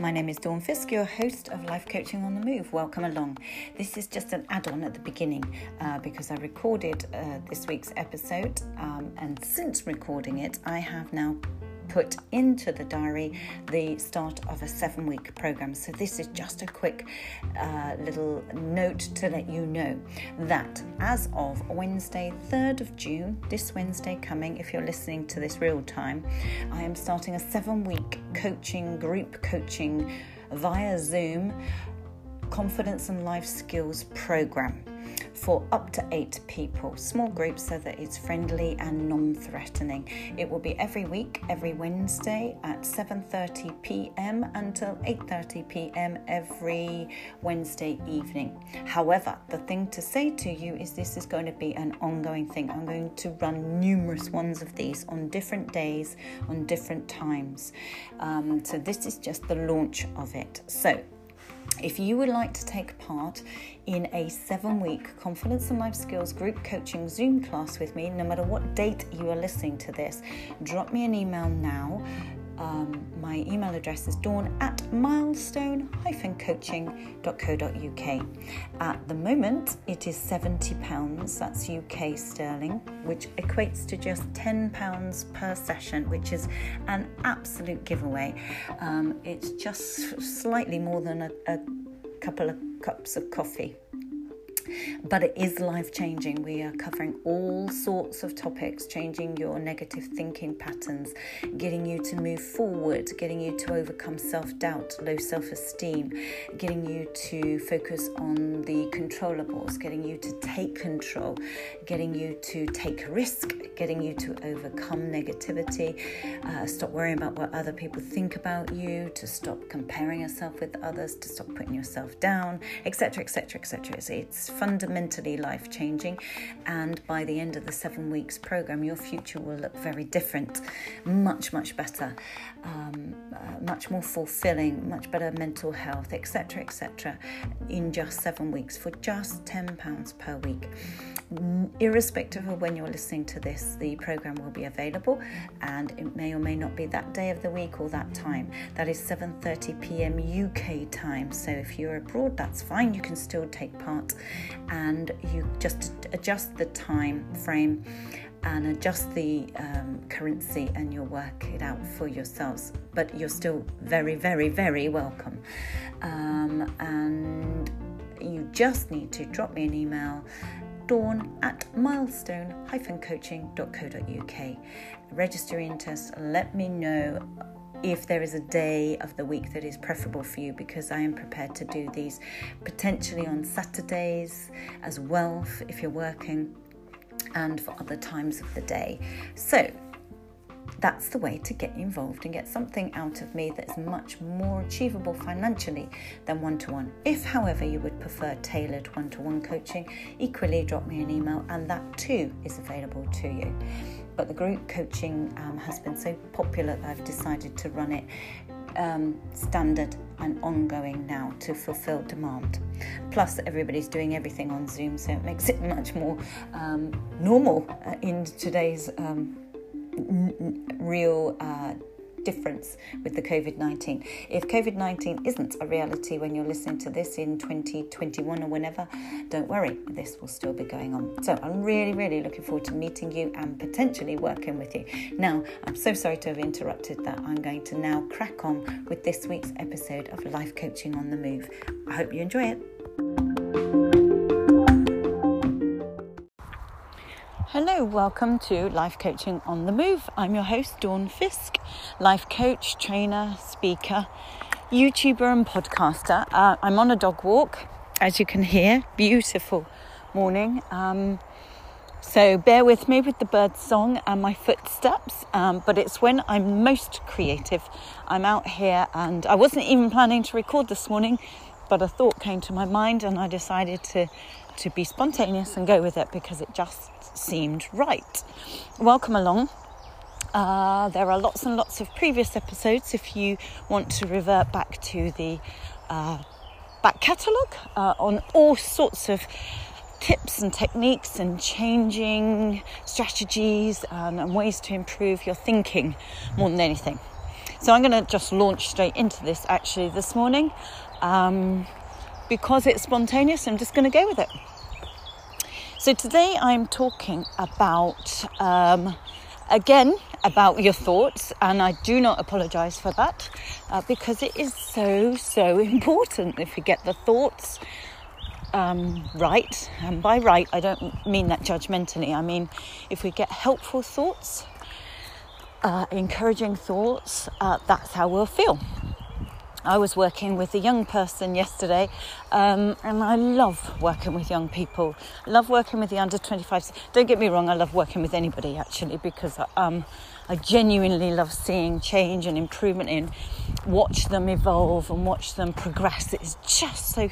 My name is Dawn Fisk, your host of Life Coaching on the Move. Welcome along. This is just an add on at the beginning uh, because I recorded uh, this week's episode, um, and since recording it, I have now put into the diary the start of a seven week program. So, this is just a quick uh, little note to let you know that as of Wednesday, 3rd of June, this Wednesday coming, if you're listening to this real time, I am starting a seven week coaching, group coaching via Zoom confidence and life skills program for up to eight people, small groups so that it's friendly and non-threatening. It will be every week, every Wednesday at 7:30 p.m. until 8:30 p.m. every Wednesday evening. However, the thing to say to you is this is going to be an ongoing thing. I'm going to run numerous ones of these on different days, on different times. Um, so this is just the launch of it. So if you would like to take part in a seven week confidence and life skills group coaching Zoom class with me, no matter what date you are listening to this, drop me an email now um, my email address is dawn at milestone-coaching.co.uk. At the moment, it is £70, that's UK sterling, which equates to just £10 per session, which is an absolute giveaway. Um, it's just slightly more than a, a couple of cups of coffee but it is life changing. We are covering all sorts of topics, changing your negative thinking patterns, getting you to move forward, getting you to overcome self doubt, low self esteem, getting you to focus on the controllables, getting you to take control, getting you to take risk, getting you to overcome negativity, uh, stop worrying about what other people think about you, to stop comparing yourself with others, to stop putting yourself down, etc., etc., etc. It's fundamentally life changing. And by the end of the seven weeks program, your future will look very different, much, much better, um, uh, much more fulfilling, much better mental health, etc., etc., in just seven weeks for just £10 per week irrespective of when you're listening to this, the program will be available, and it may or may not be that day of the week or that time. That is 7:30 p.m. UK time. So if you're abroad, that's fine. You can still take part, and you just adjust the time frame and adjust the um, currency and you'll work it out for yourselves. But you're still very, very, very welcome. Um, and you just need to drop me an email dawn at milestone-coaching.co.uk. Register interest, let me know if there is a day of the week that is preferable for you because I am prepared to do these potentially on Saturdays as well if you're working and for other times of the day. So that's the way to get involved and get something out of me that's much more achievable financially than one to one. If, however, you would prefer tailored one to one coaching, equally drop me an email and that too is available to you. But the group coaching um, has been so popular that I've decided to run it um, standard and ongoing now to fulfill demand. Plus, everybody's doing everything on Zoom, so it makes it much more um, normal uh, in today's um, n- real uh, difference with the COVID 19. If COVID 19 isn't a reality when you're listening to this in 2021 or whenever, don't worry, this will still be going on. So I'm really, really looking forward to meeting you and potentially working with you. Now, I'm so sorry to have interrupted that. I'm going to now crack on with this week's episode of Life Coaching on the Move. I hope you enjoy it. Hello, welcome to Life Coaching on the Move. I'm your host, Dawn Fisk, life coach, trainer, speaker, YouTuber, and podcaster. Uh, I'm on a dog walk, as you can hear. Beautiful morning. Um, so bear with me with the bird song and my footsteps, um, but it's when I'm most creative. I'm out here and I wasn't even planning to record this morning, but a thought came to my mind and I decided to to be spontaneous and go with it because it just seemed right. Welcome along. Uh, there are lots and lots of previous episodes if you want to revert back to the uh, back catalogue uh, on all sorts of tips and techniques and changing strategies and, and ways to improve your thinking more than anything. So I'm going to just launch straight into this actually this morning. Um, because it's spontaneous, I'm just going to go with it. So today I'm talking about, um, again, about your thoughts, and I do not apologize for that uh, because it is so, so important if you get the thoughts um, right. And by right, I don't mean that judgmentally, I mean if we get helpful thoughts, uh, encouraging thoughts, uh, that's how we'll feel. I was working with a young person yesterday, um, and I love working with young people. Love working with the under 25s. Don't get me wrong, I love working with anybody actually because um, I genuinely love seeing change and improvement in, watch them evolve and watch them progress. It's just so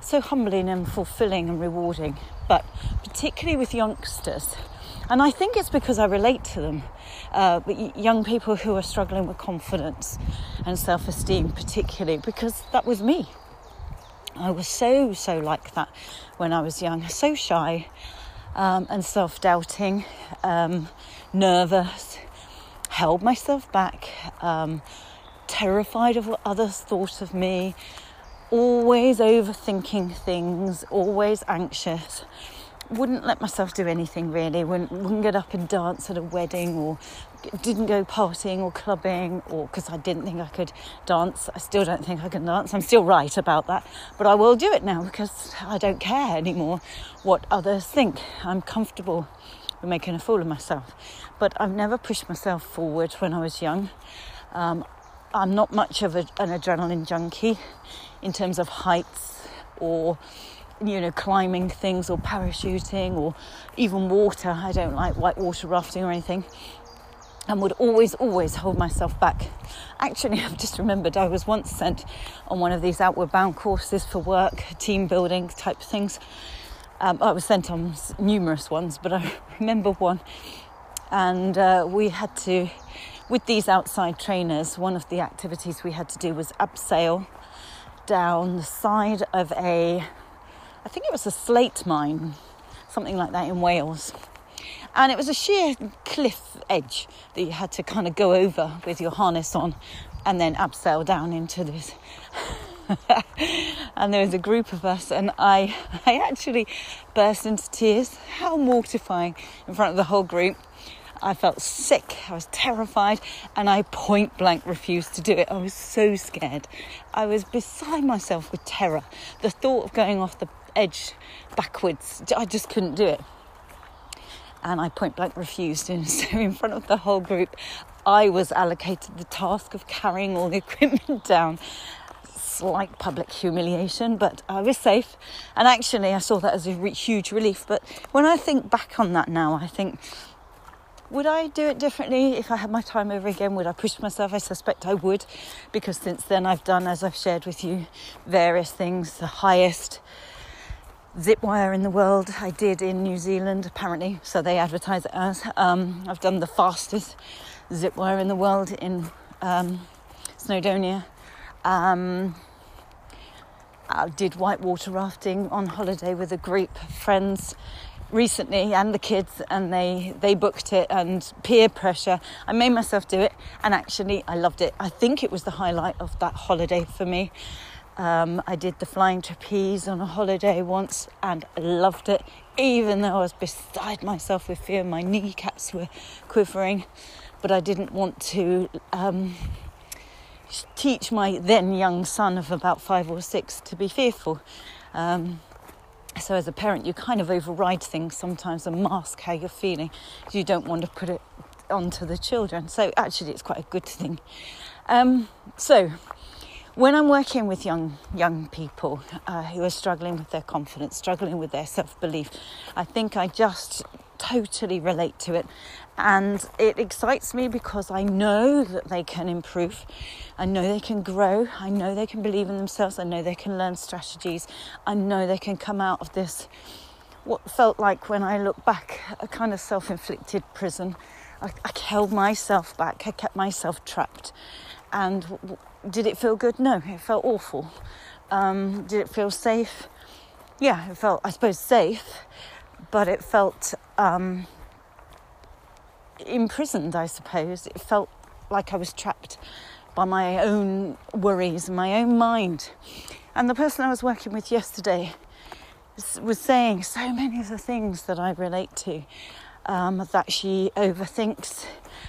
so humbling and fulfilling and rewarding. But particularly with youngsters, and I think it's because I relate to them. Uh, young people who are struggling with confidence and self esteem, particularly, because that was me. I was so, so like that when I was young, so shy um, and self doubting, um, nervous, held myself back, um, terrified of what others thought of me, always overthinking things, always anxious wouldn't let myself do anything really. Wouldn't, wouldn't get up and dance at a wedding or didn't go partying or clubbing or because I didn't think I could dance. I still don't think I can dance. I'm still right about that. But I will do it now because I don't care anymore what others think. I'm comfortable with making a fool of myself. But I've never pushed myself forward when I was young. Um, I'm not much of a, an adrenaline junkie in terms of heights or you know, climbing things or parachuting or even water. I don't like white water rafting or anything. And would always, always hold myself back. Actually, I've just remembered I was once sent on one of these outward bound courses for work, team building type things. Um, I was sent on numerous ones, but I remember one. And uh, we had to, with these outside trainers, one of the activities we had to do was abseil down the side of a I think it was a slate mine, something like that in Wales. And it was a sheer cliff edge that you had to kind of go over with your harness on and then abseil down into this. and there was a group of us, and I, I actually burst into tears. How mortifying in front of the whole group. I felt sick, I was terrified, and I point blank refused to do it. I was so scared. I was beside myself with terror. The thought of going off the edge backwards. I just couldn't do it. And I point blank refused. And so, in front of the whole group, I was allocated the task of carrying all the equipment down. Slight public humiliation, but I was safe. And actually, I saw that as a huge relief. But when I think back on that now, I think would I do it differently if I had my time over again? Would I push myself? I suspect I would, because since then I've done, as I've shared with you, various things. The highest zip wire in the world. I did in New Zealand, apparently, so they advertise it as. Um, I've done the fastest zip wire in the world in um, Snowdonia. Um, I did whitewater rafting on holiday with a group of friends recently and the kids and they they booked it and peer pressure i made myself do it and actually i loved it i think it was the highlight of that holiday for me um, I did the flying trapeze on a holiday once and loved it, even though I was beside myself with fear. My kneecaps were quivering, but I didn't want to um, teach my then young son of about five or six to be fearful. Um, so, as a parent, you kind of override things sometimes and mask how you're feeling. You don't want to put it onto the children. So, actually, it's quite a good thing. Um, so, when I'm working with young young people uh, who are struggling with their confidence, struggling with their self belief, I think I just totally relate to it, and it excites me because I know that they can improve, I know they can grow, I know they can believe in themselves, I know they can learn strategies, I know they can come out of this. What felt like when I look back, a kind of self inflicted prison. I, I held myself back, I kept myself trapped. And did it feel good? No, it felt awful. Um, did it feel safe? Yeah, it felt, I suppose, safe, but it felt um, imprisoned, I suppose. It felt like I was trapped. by my own worries and my own mind. And the person I was working with yesterday was saying so many of the things that I relate to. Um, that she overthinks,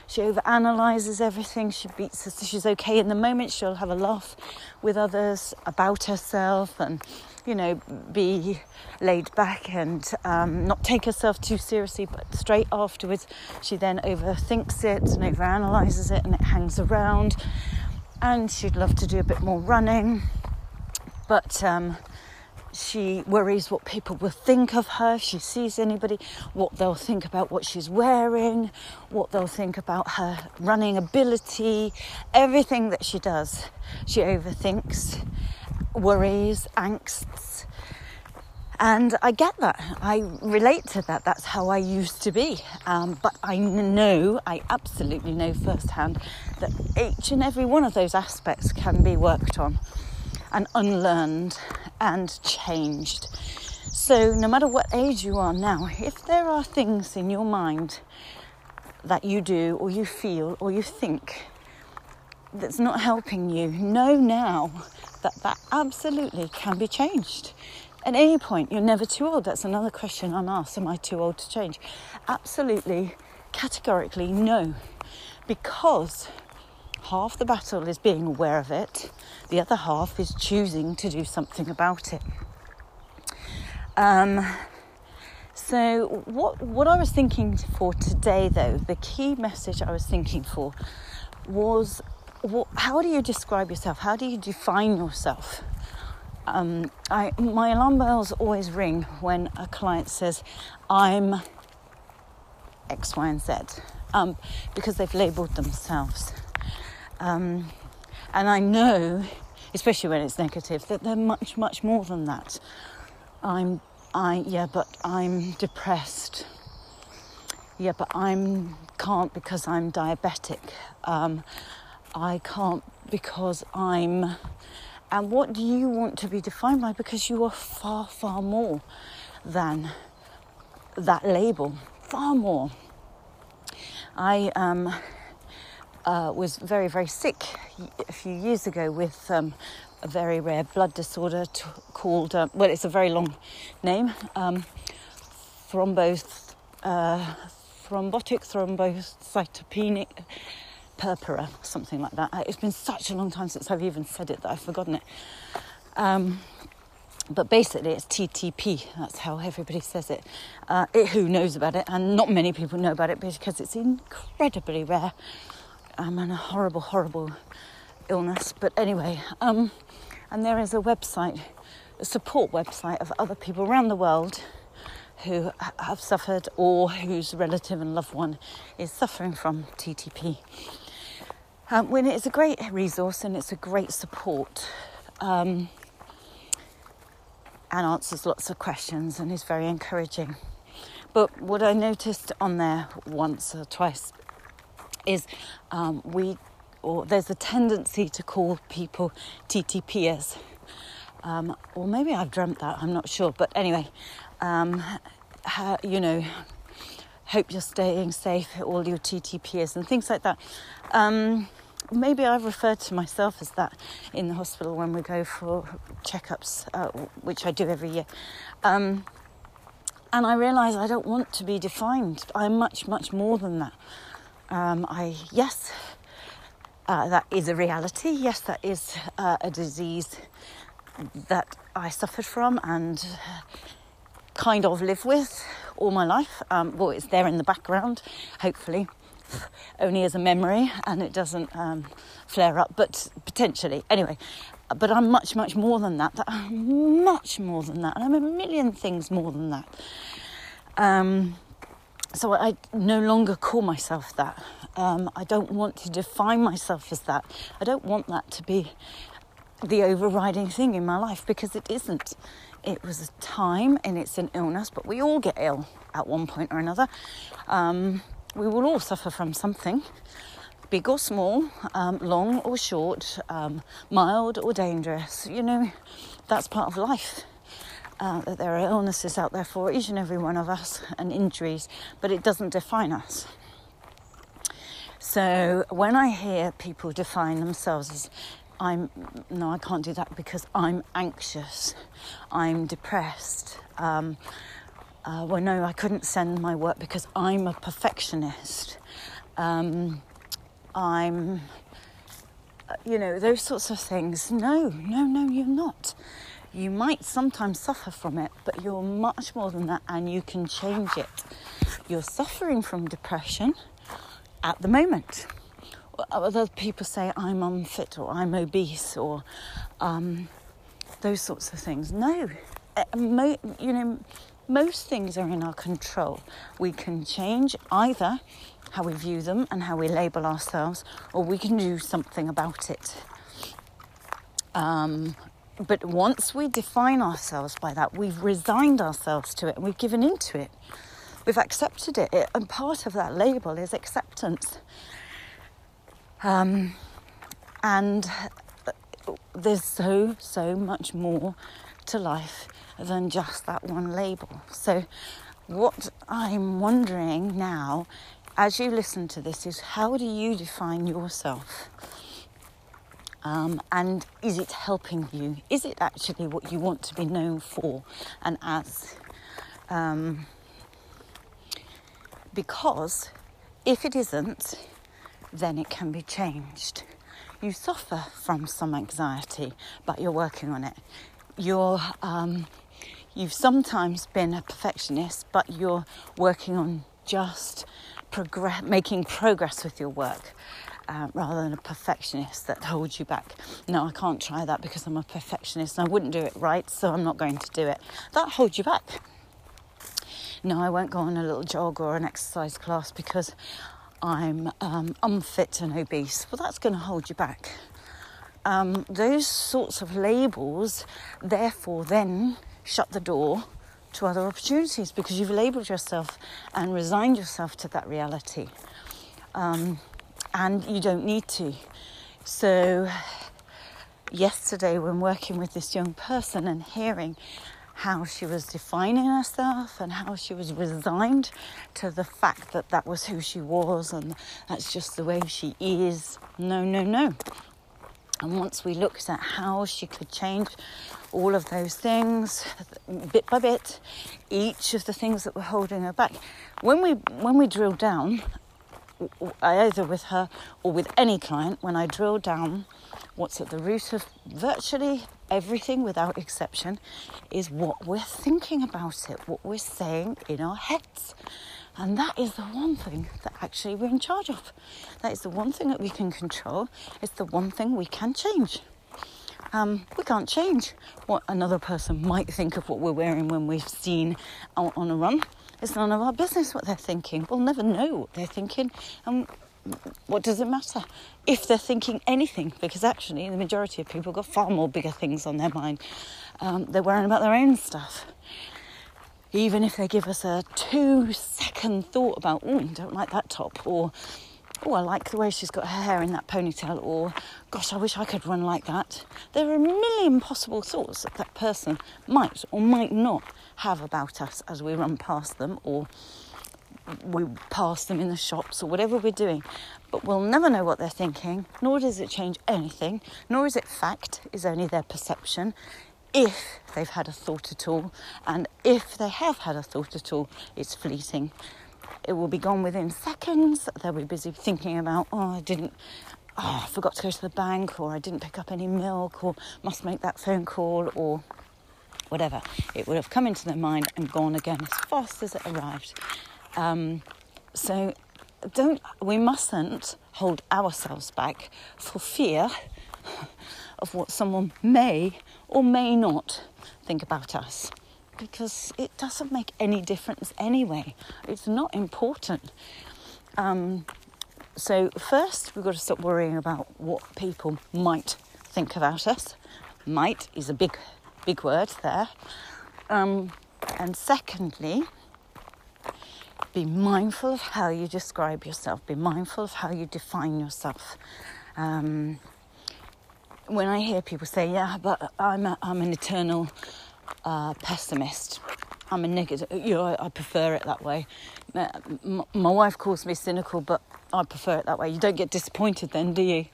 she overanalyzes everything. She beats us. She's okay in the moment. She'll have a laugh with others about herself, and you know, be laid back and um, not take herself too seriously. But straight afterwards, she then overthinks it and overanalyzes it, and it hangs around. And she'd love to do a bit more running, but um, she worries what people will think of her if she sees anybody, what they'll think about what she's wearing, what they'll think about her running ability, everything that she does. She overthinks, worries, angsts. And I get that. I relate to that. That's how I used to be. Um, but I know, I absolutely know firsthand that each and every one of those aspects can be worked on and unlearned and changed. So, no matter what age you are now, if there are things in your mind that you do or you feel or you think that's not helping you, know now that that absolutely can be changed. At any point, you're never too old. That's another question I'm asked Am I too old to change? Absolutely, categorically, no. Because half the battle is being aware of it, the other half is choosing to do something about it. Um, so, what, what I was thinking for today, though, the key message I was thinking for was how do you describe yourself? How do you define yourself? Um, I, my alarm bells always ring when a client says, I'm X, Y, and Z, um, because they've labelled themselves. Um, and I know, especially when it's negative, that they're much, much more than that. I'm, I, yeah, but I'm depressed. Yeah, but I'm can't because I'm diabetic. Um, I can't because I'm. And what do you want to be defined by? Because you are far, far more than that label. Far more. I um, uh, was very, very sick a few years ago with um, a very rare blood disorder t- called, uh, well, it's a very long name, um, thrombos, uh, thrombotic thrombocytopenic purpura, something like that. It's been such a long time since I've even said it that I've forgotten it. Um, but basically, it's TTP. That's how everybody says it. Uh, it. Who knows about it? And not many people know about it because it's incredibly rare. I'm in a horrible, horrible illness. But anyway, um, and there is a website, a support website of other people around the world who have suffered or whose relative and loved one is suffering from TTP. Um, when it is a great resource and it's a great support um, and answers lots of questions and is very encouraging. But what I noticed on there once or twice is um, we or there's a tendency to call people TTPers. Um, or maybe I've dreamt that, I'm not sure. But anyway, um, you know, hope you're staying safe, all your TTPs and things like that. Um, maybe I've referred to myself as that in the hospital when we go for checkups, uh, which I do every year. Um, and I realise I don't want to be defined. I'm much, much more than that. Um, I yes, uh, that is a reality. Yes, that is uh, a disease that I suffered from and kind of live with all my life. Um, well, it's there in the background, hopefully, only as a memory and it doesn't um, flare up, but potentially. Anyway, but I'm much, much more than that. I'm much more than that. And I'm a million things more than that. Um, so I no longer call myself that. Um, I don't want to define myself as that. I don't want that to be the overriding thing in my life because it isn't. It was a time and it's an illness, but we all get ill at one point or another. Um, we will all suffer from something, big or small, um, long or short, um, mild or dangerous. You know, that's part of life uh, that there are illnesses out there for each and every one of us and injuries, but it doesn't define us. So when I hear people define themselves as I'm no, I can't do that because I'm anxious, I'm depressed. Um, uh, well, no, I couldn't send my work because I'm a perfectionist. Um, I'm, uh, you know, those sorts of things. No, no, no, you're not. You might sometimes suffer from it, but you're much more than that and you can change it. You're suffering from depression at the moment. Other people say I'm unfit or I'm obese or um, those sorts of things. No, uh, you know, most things are in our control. We can change either how we view them and how we label ourselves, or we can do something about it. Um, but once we define ourselves by that, we've resigned ourselves to it and we've given into it. We've accepted it. it and part of that label is acceptance. Um, and there's so, so much more to life than just that one label. So, what I'm wondering now, as you listen to this, is how do you define yourself? Um, and is it helping you? Is it actually what you want to be known for and as? Um, because if it isn't, then it can be changed. You suffer from some anxiety, but you're working on it. You're, um, you've sometimes been a perfectionist, but you're working on just progress, making progress with your work uh, rather than a perfectionist that holds you back. No, I can't try that because I'm a perfectionist and I wouldn't do it right, so I'm not going to do it. That holds you back. No, I won't go on a little jog or an exercise class because I'm um, unfit and obese. Well, that's going to hold you back. Um, those sorts of labels, therefore, then shut the door to other opportunities because you've labelled yourself and resigned yourself to that reality. Um, and you don't need to. So, yesterday, when working with this young person and hearing how she was defining herself and how she was resigned to the fact that that was who she was and that's just the way she is. No, no, no. And once we looked at how she could change all of those things bit by bit, each of the things that were holding her back, when we when we drilled down, either with her or with any client, when I drill down what's at the root of virtually everything without exception is what we're thinking about it, what we're saying in our heads. And that is the one thing that actually we're in charge of. That is the one thing that we can control. It's the one thing we can change. Um, we can't change what another person might think of what we're wearing when we've seen out on a run. It's none of our business what they're thinking. We'll never know what they're thinking. And what does it matter if they're thinking anything? Because actually, the majority of people got far more bigger things on their mind. Um, they're worrying about their own stuff. Even if they give us a two second thought about, oh, don't like that top, or oh, I like the way she's got her hair in that ponytail, or gosh, I wish I could run like that. There are a million possible thoughts that that person might or might not have about us as we run past them, or we pass them in the shops, or whatever we're doing. But we'll never know what they're thinking, nor does it change anything, nor is it fact, is only their perception. If they've had a thought at all, and if they have had a thought at all, it's fleeting it will be gone within seconds. They'll be busy thinking about, oh, I didn't, oh, I forgot to go to the bank, or I didn't pick up any milk, or must make that phone call, or whatever. It would have come into their mind and gone again as fast as it arrived. Um, so don't we mustn't hold ourselves back for fear of what someone may or may not think about us because it doesn't make any difference anyway. It's not important. Um, so, first, we've got to stop worrying about what people might think about us. Might is a big, big word there. Um, and secondly, be mindful of how you describe yourself, be mindful of how you define yourself. Um, when I hear people say, Yeah, but I'm, a, I'm an eternal uh, pessimist. I'm a negative. You know, I, I prefer it that way. My, my wife calls me cynical, but I prefer it that way. You don't get disappointed then, do you?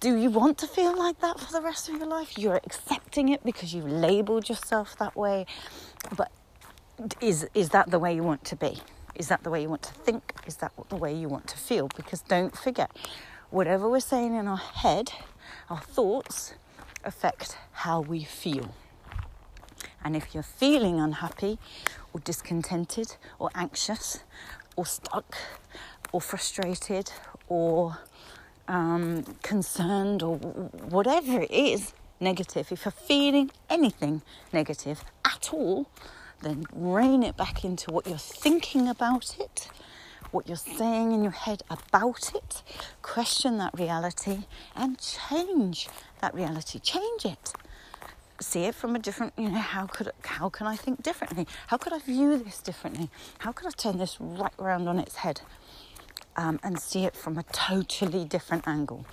Do you want to feel like that for the rest of your life? You're accepting it because you've labelled yourself that way. But is is that the way you want to be? Is that the way you want to think? Is that the way you want to feel? Because don't forget, whatever we're saying in our head, our thoughts affect how we feel. And if you're feeling unhappy or discontented or anxious or stuck or frustrated or um, concerned or whatever it is negative, if you're feeling anything negative at all, then rein it back into what you're thinking about it, what you're saying in your head about it, question that reality and change that reality. Change it. See it from a different, you know, how could how can I think differently? How could I view this differently? How could I turn this right around on its head? Um, and see it from a totally different angle.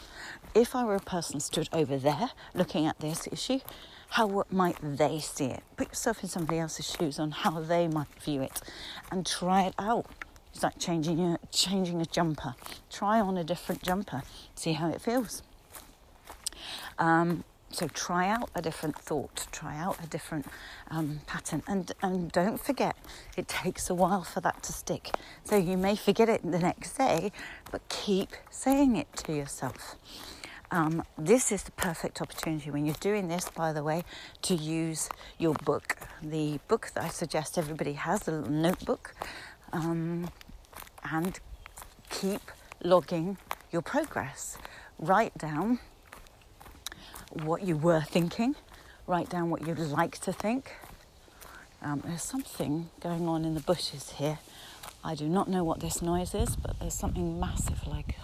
If I were a person stood over there looking at this issue, how might they see it? Put yourself in somebody else's shoes on how they might view it and try it out. It's like changing a, changing a jumper. Try on a different jumper, see how it feels. Um, so try out a different thought, try out a different um, pattern, and and don't forget it takes a while for that to stick. So you may forget it the next day, but keep saying it to yourself. Um, this is the perfect opportunity when you're doing this, by the way, to use your book. The book that I suggest everybody has, a little notebook, um, and keep logging your progress. Write down what you were thinking, write down what you'd like to think. Um, there's something going on in the bushes here. I do not know what this noise is, but there's something massive like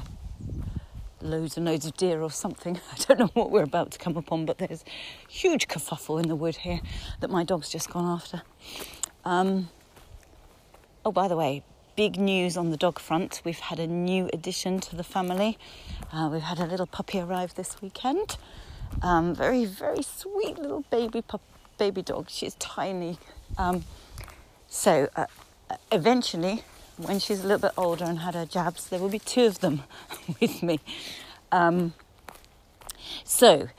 loads and loads of deer or something. I don't know what we're about to come upon, but there's huge kerfuffle in the wood here that my dog's just gone after. Um, oh, by the way, big news on the dog front. We've had a new addition to the family. Uh, we've had a little puppy arrive this weekend. Um, very, very sweet little baby pup, baby dog. She's tiny. Um, so uh, eventually, when she's a little bit older and had her jabs, there will be two of them with me. Um, so,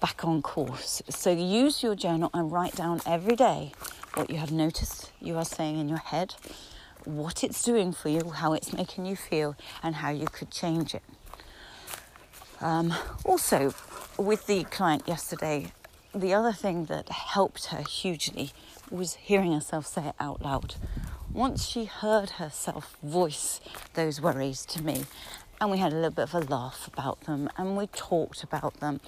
back on course. So, use your journal and write down every day what you have noticed you are saying in your head, what it's doing for you, how it's making you feel, and how you could change it. Um, also, with the client yesterday, the other thing that helped her hugely was hearing herself say it out loud once she heard herself voice those worries to me, and we had a little bit of a laugh about them, and we talked about them.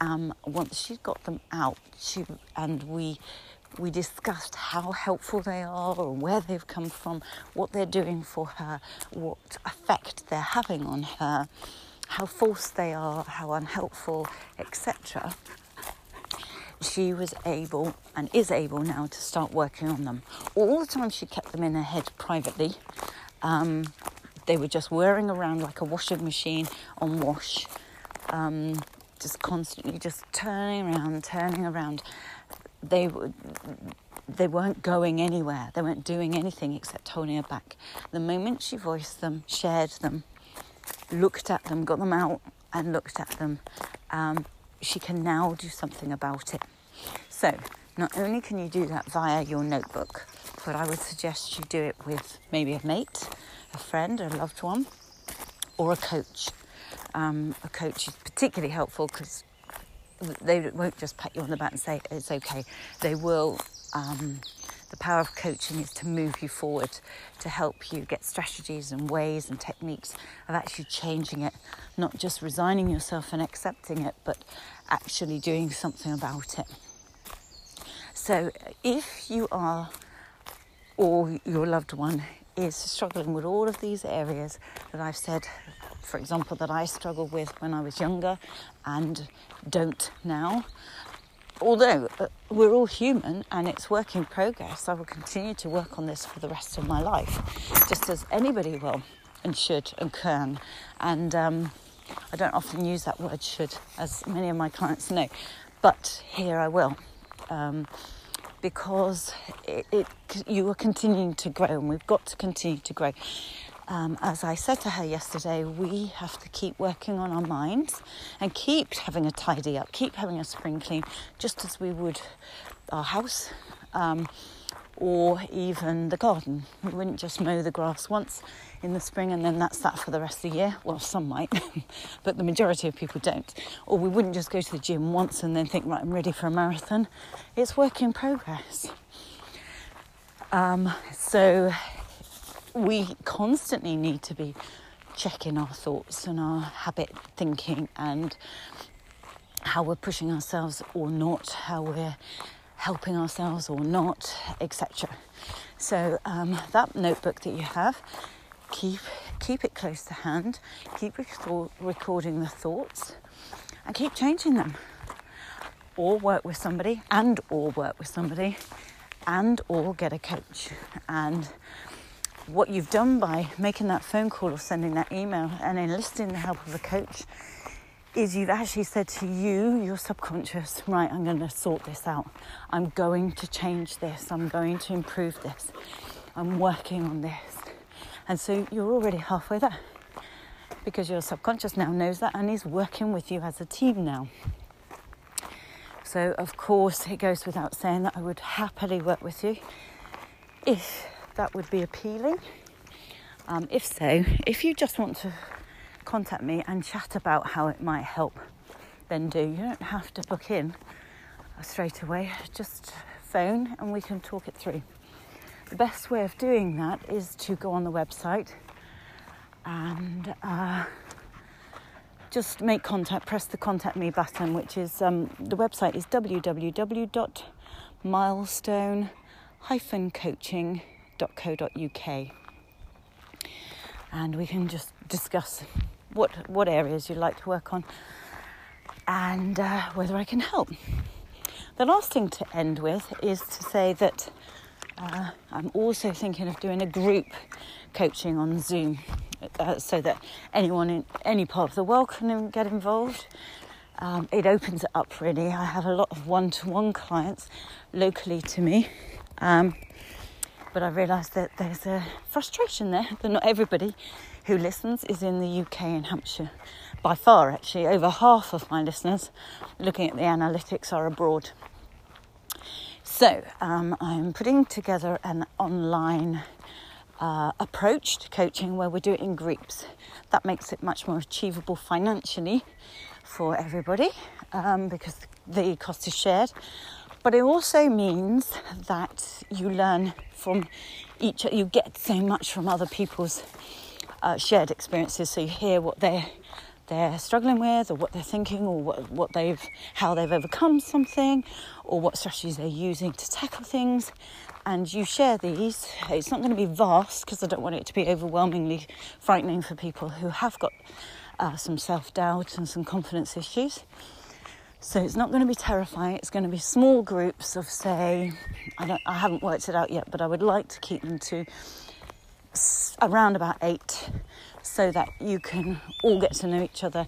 Um, once she got them out, she and we we discussed how helpful they are and where they've come from, what they're doing for her, what effect they're having on her, how false they are, how unhelpful, etc she was able and is able now to start working on them. All the time she kept them in her head privately. Um, they were just whirring around like a washing machine on wash, um, just constantly just turning around, turning around. They were, they weren't going anywhere. They weren't doing anything except holding her back. The moment she voiced them, shared them, looked at them, got them out, and looked at them, um, she can now do something about it. So, not only can you do that via your notebook, but I would suggest you do it with maybe a mate, a friend, a loved one, or a coach. Um, a coach is particularly helpful because they won't just pat you on the back and say it's okay. They will. Um, the power of coaching is to move you forward, to help you get strategies and ways and techniques of actually changing it, not just resigning yourself and accepting it, but actually doing something about it. So, if you are or your loved one is struggling with all of these areas that I've said, for example, that I struggled with when I was younger and don't now, although uh, we're all human and it's work in progress, I will continue to work on this for the rest of my life, just as anybody will and should and can. And um, I don't often use that word should, as many of my clients know, but here I will. Um, because it, it, you are continuing to grow and we've got to continue to grow. Um, as I said to her yesterday, we have to keep working on our minds and keep having a tidy up, keep having a spring clean, just as we would our house. Um, or even the garden. We wouldn't just mow the grass once in the spring and then that's that for the rest of the year. Well, some might, but the majority of people don't. Or we wouldn't just go to the gym once and then think, right, I'm ready for a marathon. It's work in progress. Um, so we constantly need to be checking our thoughts and our habit thinking and how we're pushing ourselves or not, how we're helping ourselves or not, etc. So um, that notebook that you have, keep keep it close to hand, keep recording the thoughts, and keep changing them. Or work with somebody, and or work with somebody, and or get a coach. And what you've done by making that phone call or sending that email and enlisting the help of a coach is you've actually said to you, your subconscious, right, I'm going to sort this out. I'm going to change this. I'm going to improve this. I'm working on this. And so you're already halfway there because your subconscious now knows that and is working with you as a team now. So, of course, it goes without saying that I would happily work with you if that would be appealing. Um, if so, if you just want to contact me and chat about how it might help, then do. You don't have to book in straight away, just phone and we can talk it through. The best way of doing that is to go on the website and uh, just make contact, press the contact me button, which is um, the website is www.milestone-coaching.co.uk and we can just discuss what what areas you'd like to work on and uh, whether I can help. The last thing to end with is to say that uh, I'm also thinking of doing a group coaching on Zoom uh, so that anyone in any part of the world can get involved. Um, it opens it up really. I have a lot of one to one clients locally to me. Um, but I realised that there's a frustration there that not everybody who listens is in the UK and Hampshire. By far, actually, over half of my listeners, looking at the analytics, are abroad. So um, I'm putting together an online uh, approach to coaching where we do it in groups. That makes it much more achievable financially for everybody um, because the cost is shared. But it also means that you learn from each, you get so much from other people's uh, shared experiences. So you hear what they're they're struggling with, or what they're thinking, or what, what they've how they've overcome something, or what strategies they're using to tackle things. And you share these. It's not going to be vast because I don't want it to be overwhelmingly frightening for people who have got uh, some self doubt and some confidence issues. So it's not going to be terrifying. It's going to be small groups of, say, I, don't, I haven't worked it out yet, but I would like to keep them to around about eight so that you can all get to know each other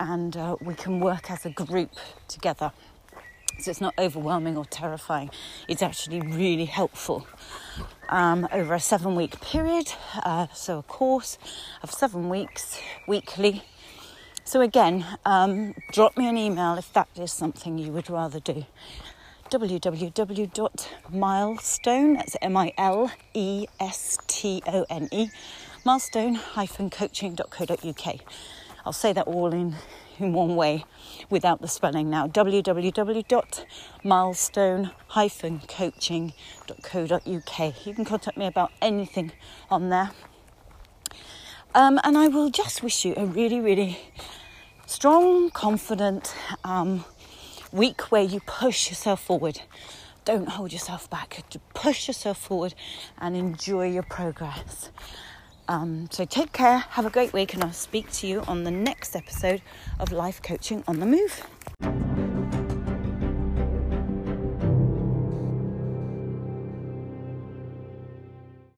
and uh, we can work as a group together. So it's not overwhelming or terrifying, it's actually really helpful. Um, over a seven week period, uh, so a course of seven weeks weekly. So, again, um, drop me an email if that is something you would rather do www.milestone, that's M I L E S T O N E, milestone-coaching.co.uk. I'll say that all in, in one way without the spelling now www.milestone-coaching.co.uk. You can contact me about anything on there. Um, and I will just wish you a really, really strong, confident, um, week where you push yourself forward. Don't hold yourself back. Push yourself forward and enjoy your progress. Um, so take care, have a great week, and I'll speak to you on the next episode of Life Coaching on the Move.